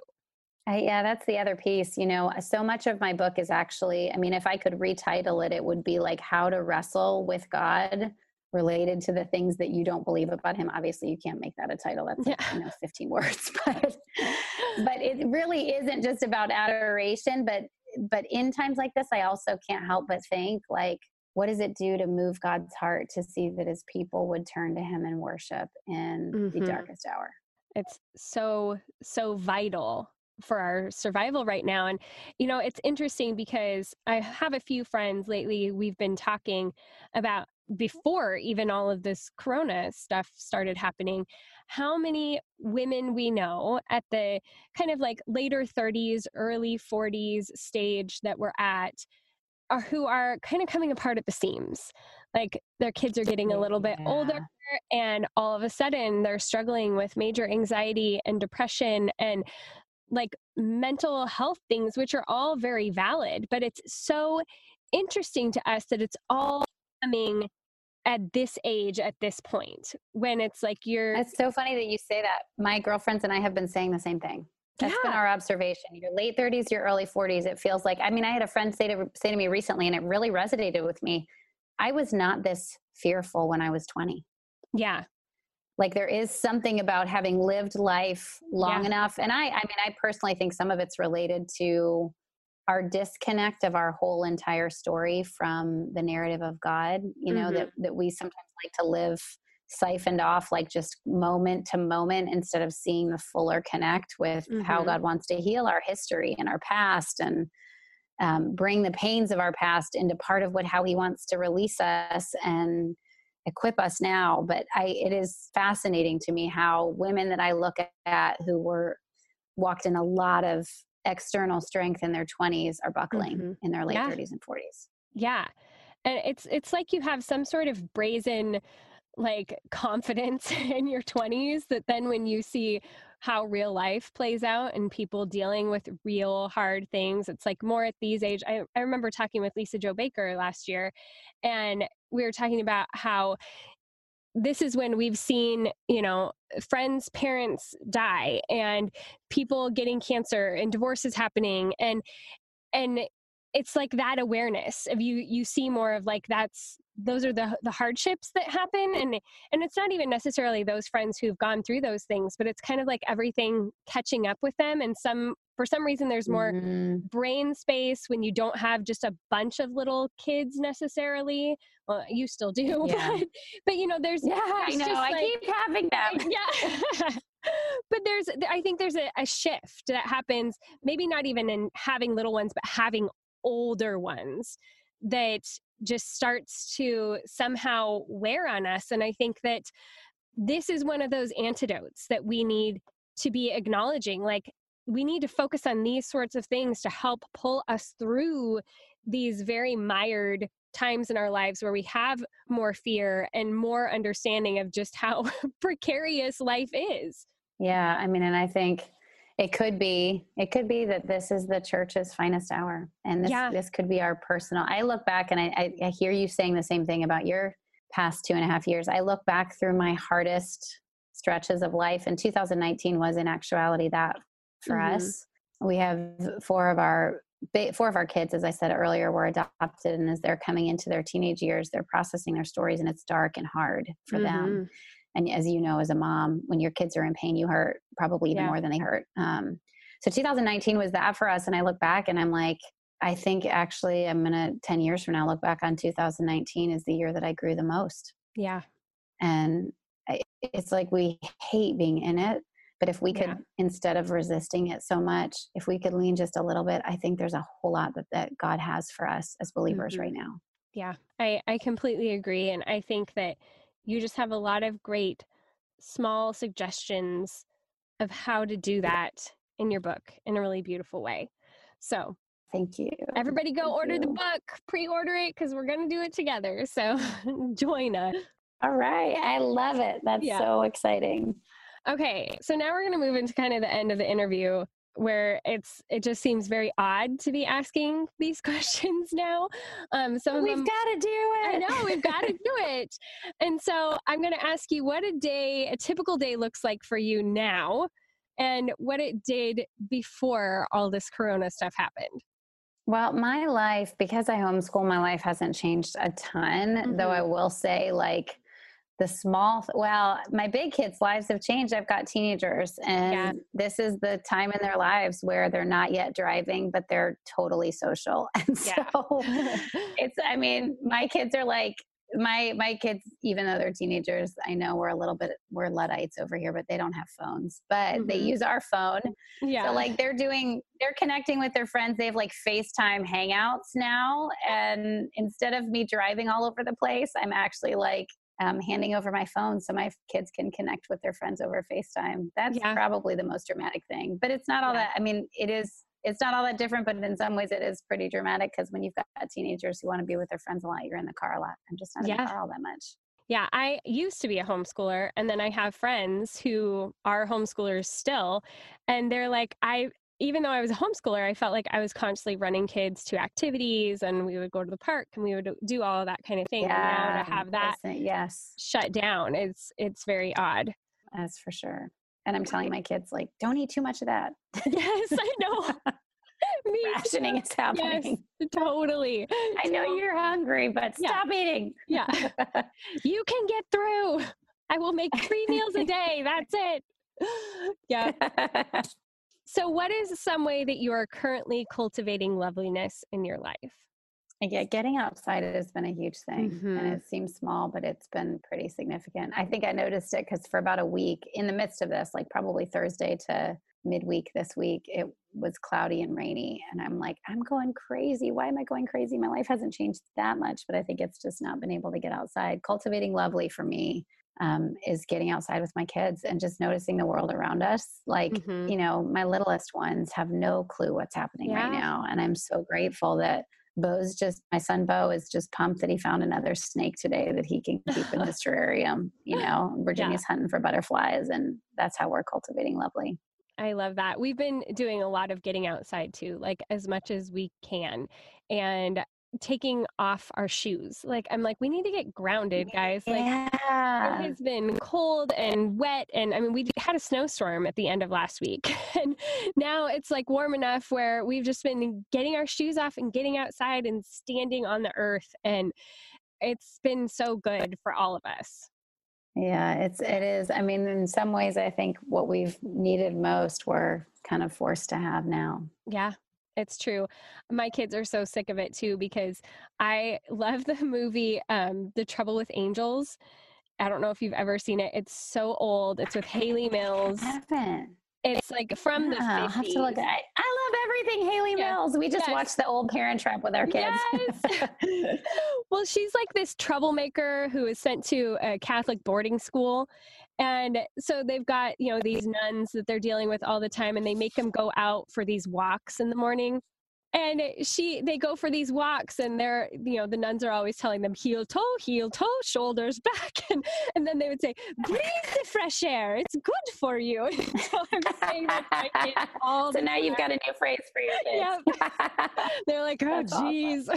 I, yeah, that's the other piece. You know, so much of my book is actually, I mean, if I could retitle it, it would be like how to wrestle with God related to the things that you don't believe about him. Obviously, you can't make that a title. That's, yeah. you know, 15 words, but, but it really isn't just about adoration. But, but in times like this, I also can't help but think like, what does it do to move God's heart to see that his people would turn to him and worship in mm-hmm. the darkest hour? It's so, so vital for our survival right now. And, you know, it's interesting because I have a few friends lately, we've been talking about before even all of this corona stuff started happening how many women we know at the kind of like later 30s early 40s stage that we're at are who are kind of coming apart at the seams like their kids are getting a oh, little bit yeah. older and all of a sudden they're struggling with major anxiety and depression and like mental health things, which are all very valid. But it's so interesting to us that it's all coming at this age at this point when it's like you're it's so funny that you say that my girlfriends and i have been saying the same thing That's yeah. been our observation your late 30s your early 40s it feels like i mean i had a friend say to say to me recently and it really resonated with me i was not this fearful when i was 20 yeah like there is something about having lived life long yeah. enough and i i mean i personally think some of it's related to our disconnect of our whole entire story from the narrative of god you know mm-hmm. that that we sometimes like to live siphoned off like just moment to moment instead of seeing the fuller connect with mm-hmm. how god wants to heal our history and our past and um, bring the pains of our past into part of what how he wants to release us and equip us now but i it is fascinating to me how women that i look at who were walked in a lot of external strength in their 20s are buckling mm-hmm. in their late yeah. 30s and 40s yeah and it's it's like you have some sort of brazen like confidence in your 20s that then when you see how real life plays out and people dealing with real hard things. It's like more at these age. I, I remember talking with Lisa-Jo Baker last year, and we were talking about how this is when we've seen, you know, friends' parents die and people getting cancer and divorces happening and and it's like that awareness of you you see more of like that's those are the the hardships that happen and and it's not even necessarily those friends who've gone through those things but it's kind of like everything catching up with them and some for some reason there's more mm-hmm. brain space when you don't have just a bunch of little kids necessarily well you still do yeah. but, but you know there's yeah i know i like, keep having them yeah but there's i think there's a, a shift that happens maybe not even in having little ones but having older ones that just starts to somehow wear on us. And I think that this is one of those antidotes that we need to be acknowledging. Like, we need to focus on these sorts of things to help pull us through these very mired times in our lives where we have more fear and more understanding of just how precarious life is. Yeah, I mean, and I think it could be it could be that this is the church's finest hour and this yeah. this could be our personal i look back and I, I, I hear you saying the same thing about your past two and a half years i look back through my hardest stretches of life and 2019 was in actuality that for mm-hmm. us we have four of our four of our kids as i said earlier were adopted and as they're coming into their teenage years they're processing their stories and it's dark and hard for mm-hmm. them and as you know as a mom when your kids are in pain you hurt probably even yeah. more than they hurt um, so 2019 was that for us and i look back and i'm like I think actually I'm going to 10 years from now look back on 2019 as the year that I grew the most. Yeah. And it's like we hate being in it, but if we could, yeah. instead of resisting it so much, if we could lean just a little bit, I think there's a whole lot that, that God has for us as believers mm-hmm. right now. Yeah, I, I completely agree. And I think that you just have a lot of great small suggestions of how to do that in your book in a really beautiful way. So Thank you. Everybody go Thank order you. the book, pre order it because we're going to do it together. So join us. All right. I love it. That's yeah. so exciting. Okay. So now we're going to move into kind of the end of the interview where it's it just seems very odd to be asking these questions now. Um, of we've got to do it. I know we've got to do it. And so I'm going to ask you what a day, a typical day, looks like for you now, and what it did before all this Corona stuff happened. Well, my life, because I homeschool, my life hasn't changed a ton. Mm-hmm. Though I mm-hmm. will say, like the small well my big kids lives have changed i've got teenagers and yeah. this is the time in their lives where they're not yet driving but they're totally social and so yeah. it's i mean my kids are like my my kids even though they're teenagers i know we're a little bit we're luddites over here but they don't have phones but mm-hmm. they use our phone yeah so like they're doing they're connecting with their friends they have like facetime hangouts now and instead of me driving all over the place i'm actually like um, handing over my phone so my kids can connect with their friends over FaceTime. That's yeah. probably the most dramatic thing. But it's not all yeah. that, I mean, it is, it's not all that different, but in some ways it is pretty dramatic because when you've got teenagers who want to be with their friends a lot, you're in the car a lot. I'm just not yeah. in the car all that much. Yeah, I used to be a homeschooler and then I have friends who are homeschoolers still and they're like I even though I was a homeschooler, I felt like I was constantly running kids to activities and we would go to the park and we would do all of that kind of thing. Yeah, and now to have that yes shut down, it's it's very odd. That's for sure. And I'm telling my kids like, don't eat too much of that. yes, I know. Me Rationing is happening. Yes, totally. I know you're hungry, but yeah. stop eating. Yeah. you can get through. I will make three meals a day. That's it. Yeah. So, what is some way that you are currently cultivating loveliness in your life? Yeah, getting outside has been a huge thing. Mm-hmm. And it seems small, but it's been pretty significant. I think I noticed it because for about a week in the midst of this, like probably Thursday to midweek this week, it was cloudy and rainy. And I'm like, I'm going crazy. Why am I going crazy? My life hasn't changed that much, but I think it's just not been able to get outside. Cultivating lovely for me um, is getting outside with my kids and just noticing the world around us. Like, mm-hmm. you know, my littlest ones have no clue what's happening yeah. right now. And I'm so grateful that Bo's just, my son Bo is just pumped that he found another snake today that he can keep in his terrarium. You know, Virginia's yeah. hunting for butterflies, and that's how we're cultivating lovely. I love that. We've been doing a lot of getting outside too, like as much as we can. And taking off our shoes. Like I'm like, we need to get grounded, guys. Like yeah. it has been cold and wet, and I mean, we had a snowstorm at the end of last week, and now it's like warm enough where we've just been getting our shoes off and getting outside and standing on the earth, and it's been so good for all of us. Yeah, it's it is. I mean, in some ways, I think what we've needed most, we're kind of forced to have now. Yeah, it's true. My kids are so sick of it too because I love the movie um, The Trouble with Angels. I don't know if you've ever seen it. It's so old. It's with Hayley Mills. I haven't. It's like from the 50s. I'll have to look at it. I love everything Hayley Mills. We just yes. watched the old Parent Trap with our kids. Yes. well, she's like this troublemaker who is sent to a Catholic boarding school and so they've got, you know, these nuns that they're dealing with all the time and they make them go out for these walks in the morning. And she they go for these walks and they're, you know, the nuns are always telling them heel toe, heel toe, shoulders back. And and then they would say, breathe the fresh air. It's good for you. so I'm saying that my kids all So now time. you've got a new phrase for your kids. Yep. they're like, oh geez.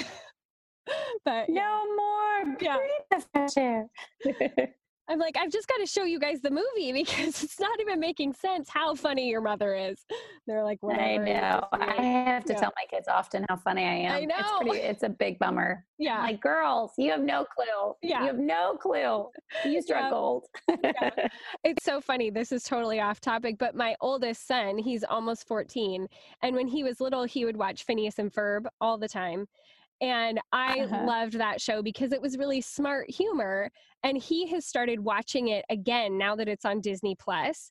but no more. Yeah. Breathe the fresh air. I'm like, I've just got to show you guys the movie because it's not even making sense how funny your mother is. They're like, whatever. I know. I have to yeah. tell my kids often how funny I am. I know. It's, pretty, it's a big bummer. Yeah. I'm like, girls, you have no clue. Yeah. You have no clue. You struggled. yeah. It's so funny. This is totally off topic, but my oldest son, he's almost 14. And when he was little, he would watch Phineas and Ferb all the time. And I uh-huh. loved that show because it was really smart humor. And he has started watching it again now that it's on Disney Plus.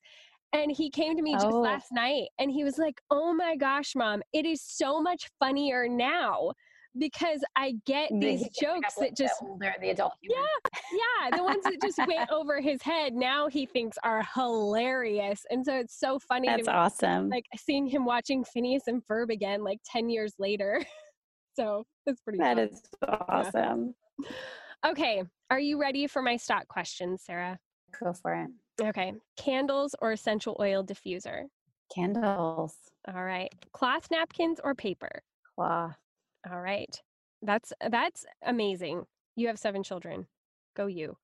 And he came to me just oh. last night and he was like, Oh my gosh, mom, it is so much funnier now because I get these jokes that just older, the adult humor. Yeah, yeah, the ones that just went over his head now he thinks are hilarious, and so it's so funny. That's awesome. Like seeing him watching Phineas and Ferb again, like ten years later. So that's pretty. That fun. is awesome. Yeah. Okay, are you ready for my stock question, Sara? Go for it. Okay, candles or essential oil diffuser? Candles. All right, cloth napkins or paper? Cloth. All right, that's that's amazing. You have seven children. Go you.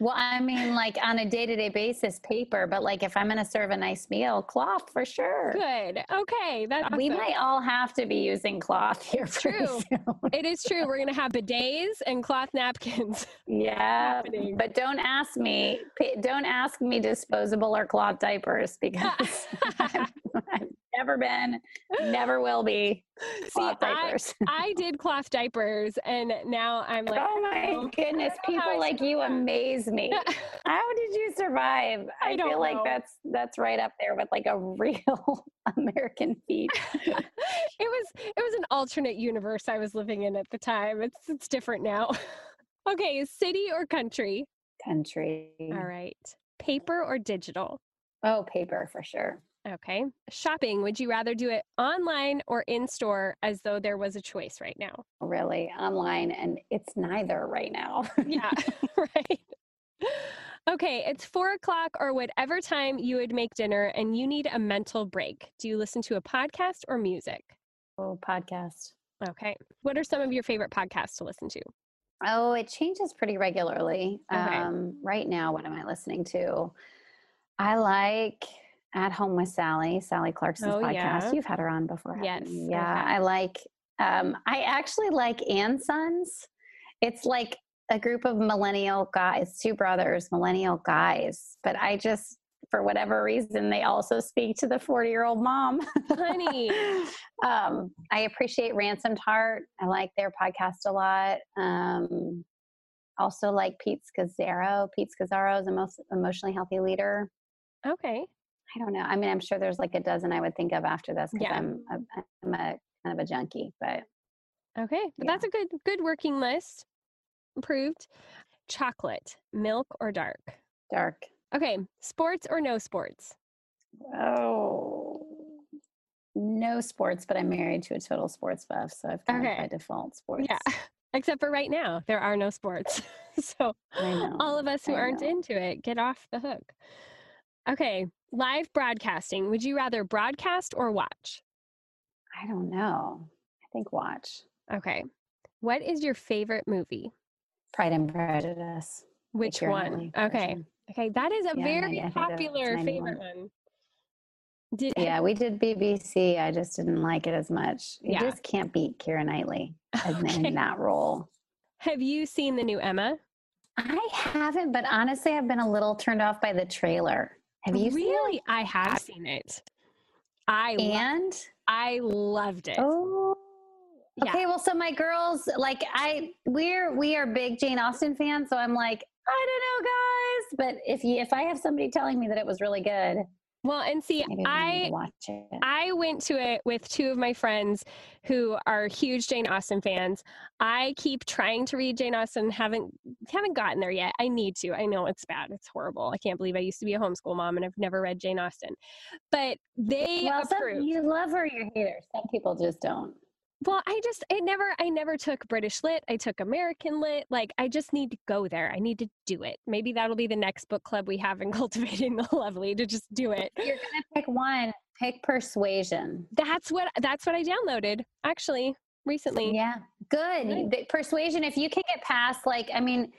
Well, I mean, like on a day to day basis, paper, but like if I'm going to serve a nice meal, cloth for sure. Good. Okay. That's awesome. We might all have to be using cloth here. True. it is true. We're going to have bidets and cloth napkins. Yeah. but don't ask me, don't ask me disposable or cloth diapers because I'm, I'm never been, never will be. Cloth See, diapers. I, I, did cloth diapers, and now I'm like, oh my oh, goodness, people like you amaze me. How did you survive? I, I feel know. like that's that's right up there with like a real American feat. it was it was an alternate universe I was living in at the time. It's it's different now. okay, city or country? Country. All right. Paper or digital? Oh, paper for sure. Okay. Shopping, would you rather do it online or in store as though there was a choice right now? Really, online, and it's neither right now. yeah, right. Okay, it's four o'clock or whatever time you would make dinner and you need a mental break. Do you listen to a podcast or music? Oh, podcast. Okay. What are some of your favorite podcasts to listen to? Oh, it changes pretty regularly. Okay. Um, right now, what am I listening to? I like at Home with Sally, Sally Clarkson's oh, podcast. Yeah. You've had her on before. Yes. Yeah. I like, um, I actually like and Sons. It's like a group of millennial guys, two brothers, millennial guys. But I just, for whatever reason, they also speak to the 40 year old mom. Honey. um, I appreciate Ransomed Heart. I like their podcast a lot. Um, also like Pete Scazzero. Pete Scazzero is a most emotionally healthy leader. Okay. I don't know. I mean, I'm sure there's like a dozen I would think of after this because yeah. I'm a, I'm a kind of a junkie, but okay, but yeah. that's a good good working list. Approved. Chocolate, milk or dark? Dark. Okay, sports or no sports? Oh, no sports, but I'm married to a total sports buff, so I've kind okay. of by default sports. Yeah, except for right now, there are no sports. so all of us who I aren't know. into it get off the hook. Okay, live broadcasting. Would you rather broadcast or watch? I don't know. I think watch. Okay. What is your favorite movie? Pride and Prejudice. Which one? Okay. Okay, that is a yeah, very popular favorite one. Did, yeah, we did BBC. I just didn't like it as much. You yeah. just can't beat Keira Knightley okay. in that role. Have you seen the new Emma? I haven't, but honestly, I've been a little turned off by the trailer. Have you really? I have seen it. I and lo- I loved it. Oh. Yeah. Okay, well, so my girls, like I, we're we are big Jane Austen fans, so I'm like, I don't know, guys, but if you if I have somebody telling me that it was really good, well, and see, I I went to it with two of my friends who are huge Jane Austen fans. I keep trying to read Jane Austen, haven't haven't gotten there yet. I need to. I know it's bad. It's horrible. I can't believe I used to be a homeschool mom and I've never read Jane Austen. But they well, approved. Some, you love her, you hate her. Some people just don't well i just i never i never took british lit i took american lit like i just need to go there i need to do it maybe that'll be the next book club we have in cultivating the lovely to just do it you're gonna pick one pick persuasion that's what that's what i downloaded actually recently yeah good persuasion if you can get past like i mean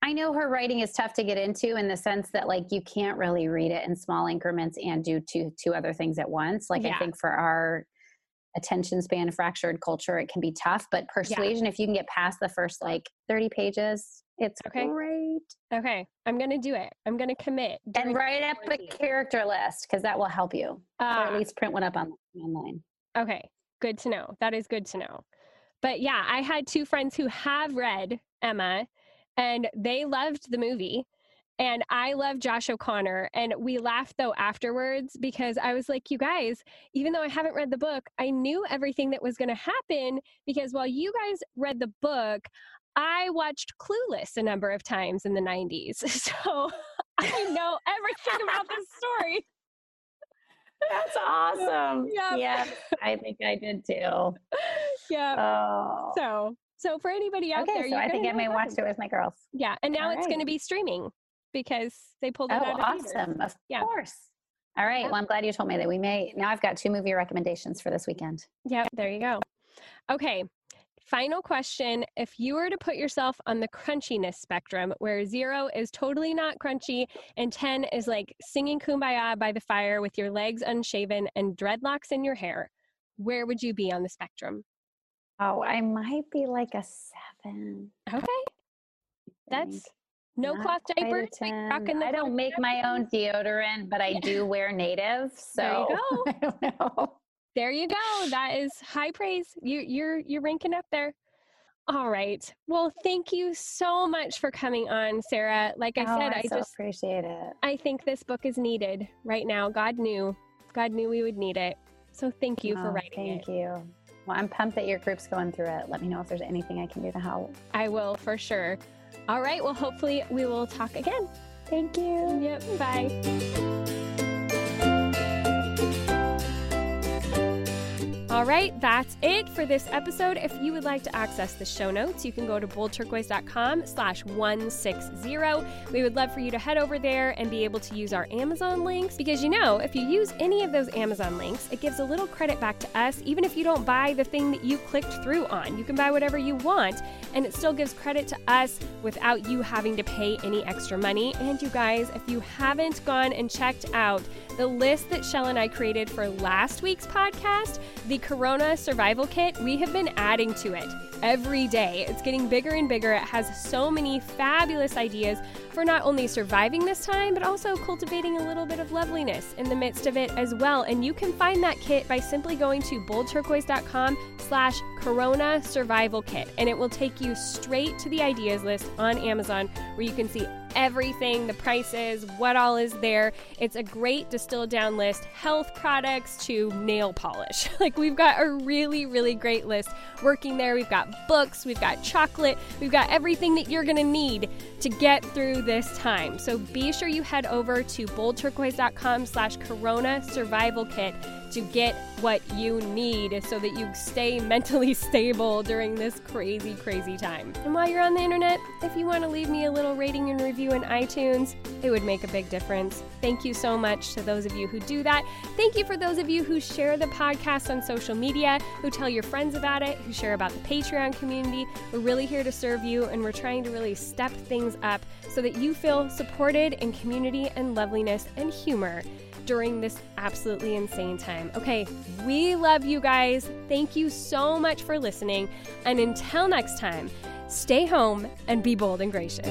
I know her writing is tough to get into in the sense that like you can't really read it in small increments and do two two other things at once. Like yeah. I think for our attention span fractured culture, it can be tough. But persuasion, yeah. if you can get past the first like 30 pages, it's okay. great. Okay. I'm going to do it. I'm going to commit. And write up a character list because that will help you. Uh, or at ah. least print one up on, online. Okay. Good to know. That is good to know. But yeah, I had two friends who have read Emma and they loved the movie. And I love Josh O'Connor. And we laughed though afterwards because I was like, you guys, even though I haven't read the book, I knew everything that was going to happen because while you guys read the book, I watched Clueless a number of times in the 90s. So I know everything about this story. That's awesome. Yeah. Yes, I think I did too. Yeah. Oh. So, so for anybody out okay, there, so I think I may watch it with my girls. Yeah, and now All it's right. going to be streaming because they pulled it oh, out. Of awesome! Of yeah. course. All right. Well, I'm glad you told me that we may. Now I've got two movie recommendations for this weekend. Yeah, there you go. Okay. Final question. If you were to put yourself on the crunchiness spectrum, where zero is totally not crunchy and 10 is like singing kumbaya by the fire with your legs unshaven and dreadlocks in your hair, where would you be on the spectrum? Oh, I might be like a seven. Okay. That's no Not cloth diapers. Like I don't make my own deodorant, but I do wear native. So there you go. I don't know. There you go. That is high praise. You you're you're ranking up there. All right. Well, thank you so much for coming on, Sara. Like I oh, said, I, I so just appreciate it. I think this book is needed right now. God knew. God knew we would need it. So thank you oh, for writing thank it. Thank you. Well, I'm pumped that your group's going through it. Let me know if there's anything I can do to help. I will for sure. All right. Well, hopefully we will talk again. Thank you. Yep. Bye. All right, that's it for this episode. If you would like to access the show notes, you can go to boldturquoise.com slash 160. We would love for you to head over there and be able to use our Amazon links because you know, if you use any of those Amazon links, it gives a little credit back to us, even if you don't buy the thing that you clicked through on. You can buy whatever you want, and it still gives credit to us without you having to pay any extra money. And you guys, if you haven't gone and checked out the list that Shell and I created for last week's podcast, the Corona Survival Kit, we have been adding to it every day. It's getting bigger and bigger. It has so many fabulous ideas for not only surviving this time, but also cultivating a little bit of loveliness in the midst of it as well. And you can find that kit by simply going to boldturquoise.com slash corona survival kit. And it will take you straight to the ideas list on Amazon where you can see everything, the prices, what all is there. It's a great distilled down list, health products to nail polish. like we've got a really, really great list working there. We've got books, we've got chocolate, we've got everything that you're gonna need to get through this time. So be sure you head over to boldturquoise.com slash corona survival kit to get what you need so that you stay mentally stable during this crazy, crazy time. And while you're on the internet, if you want to leave me a little rating and review in iTunes, it would make a big difference. Thank you so much to those of you who do that. Thank you for those of you who share the podcast on social media, who tell your friends about it, who share about the Patreon community. We're really here to serve you, and we're trying to really step things up so that you feel supported in community and loveliness and humor during this absolutely insane time. Okay, we love you guys. Thank you so much for listening. And until next time, stay home and be bold and gracious.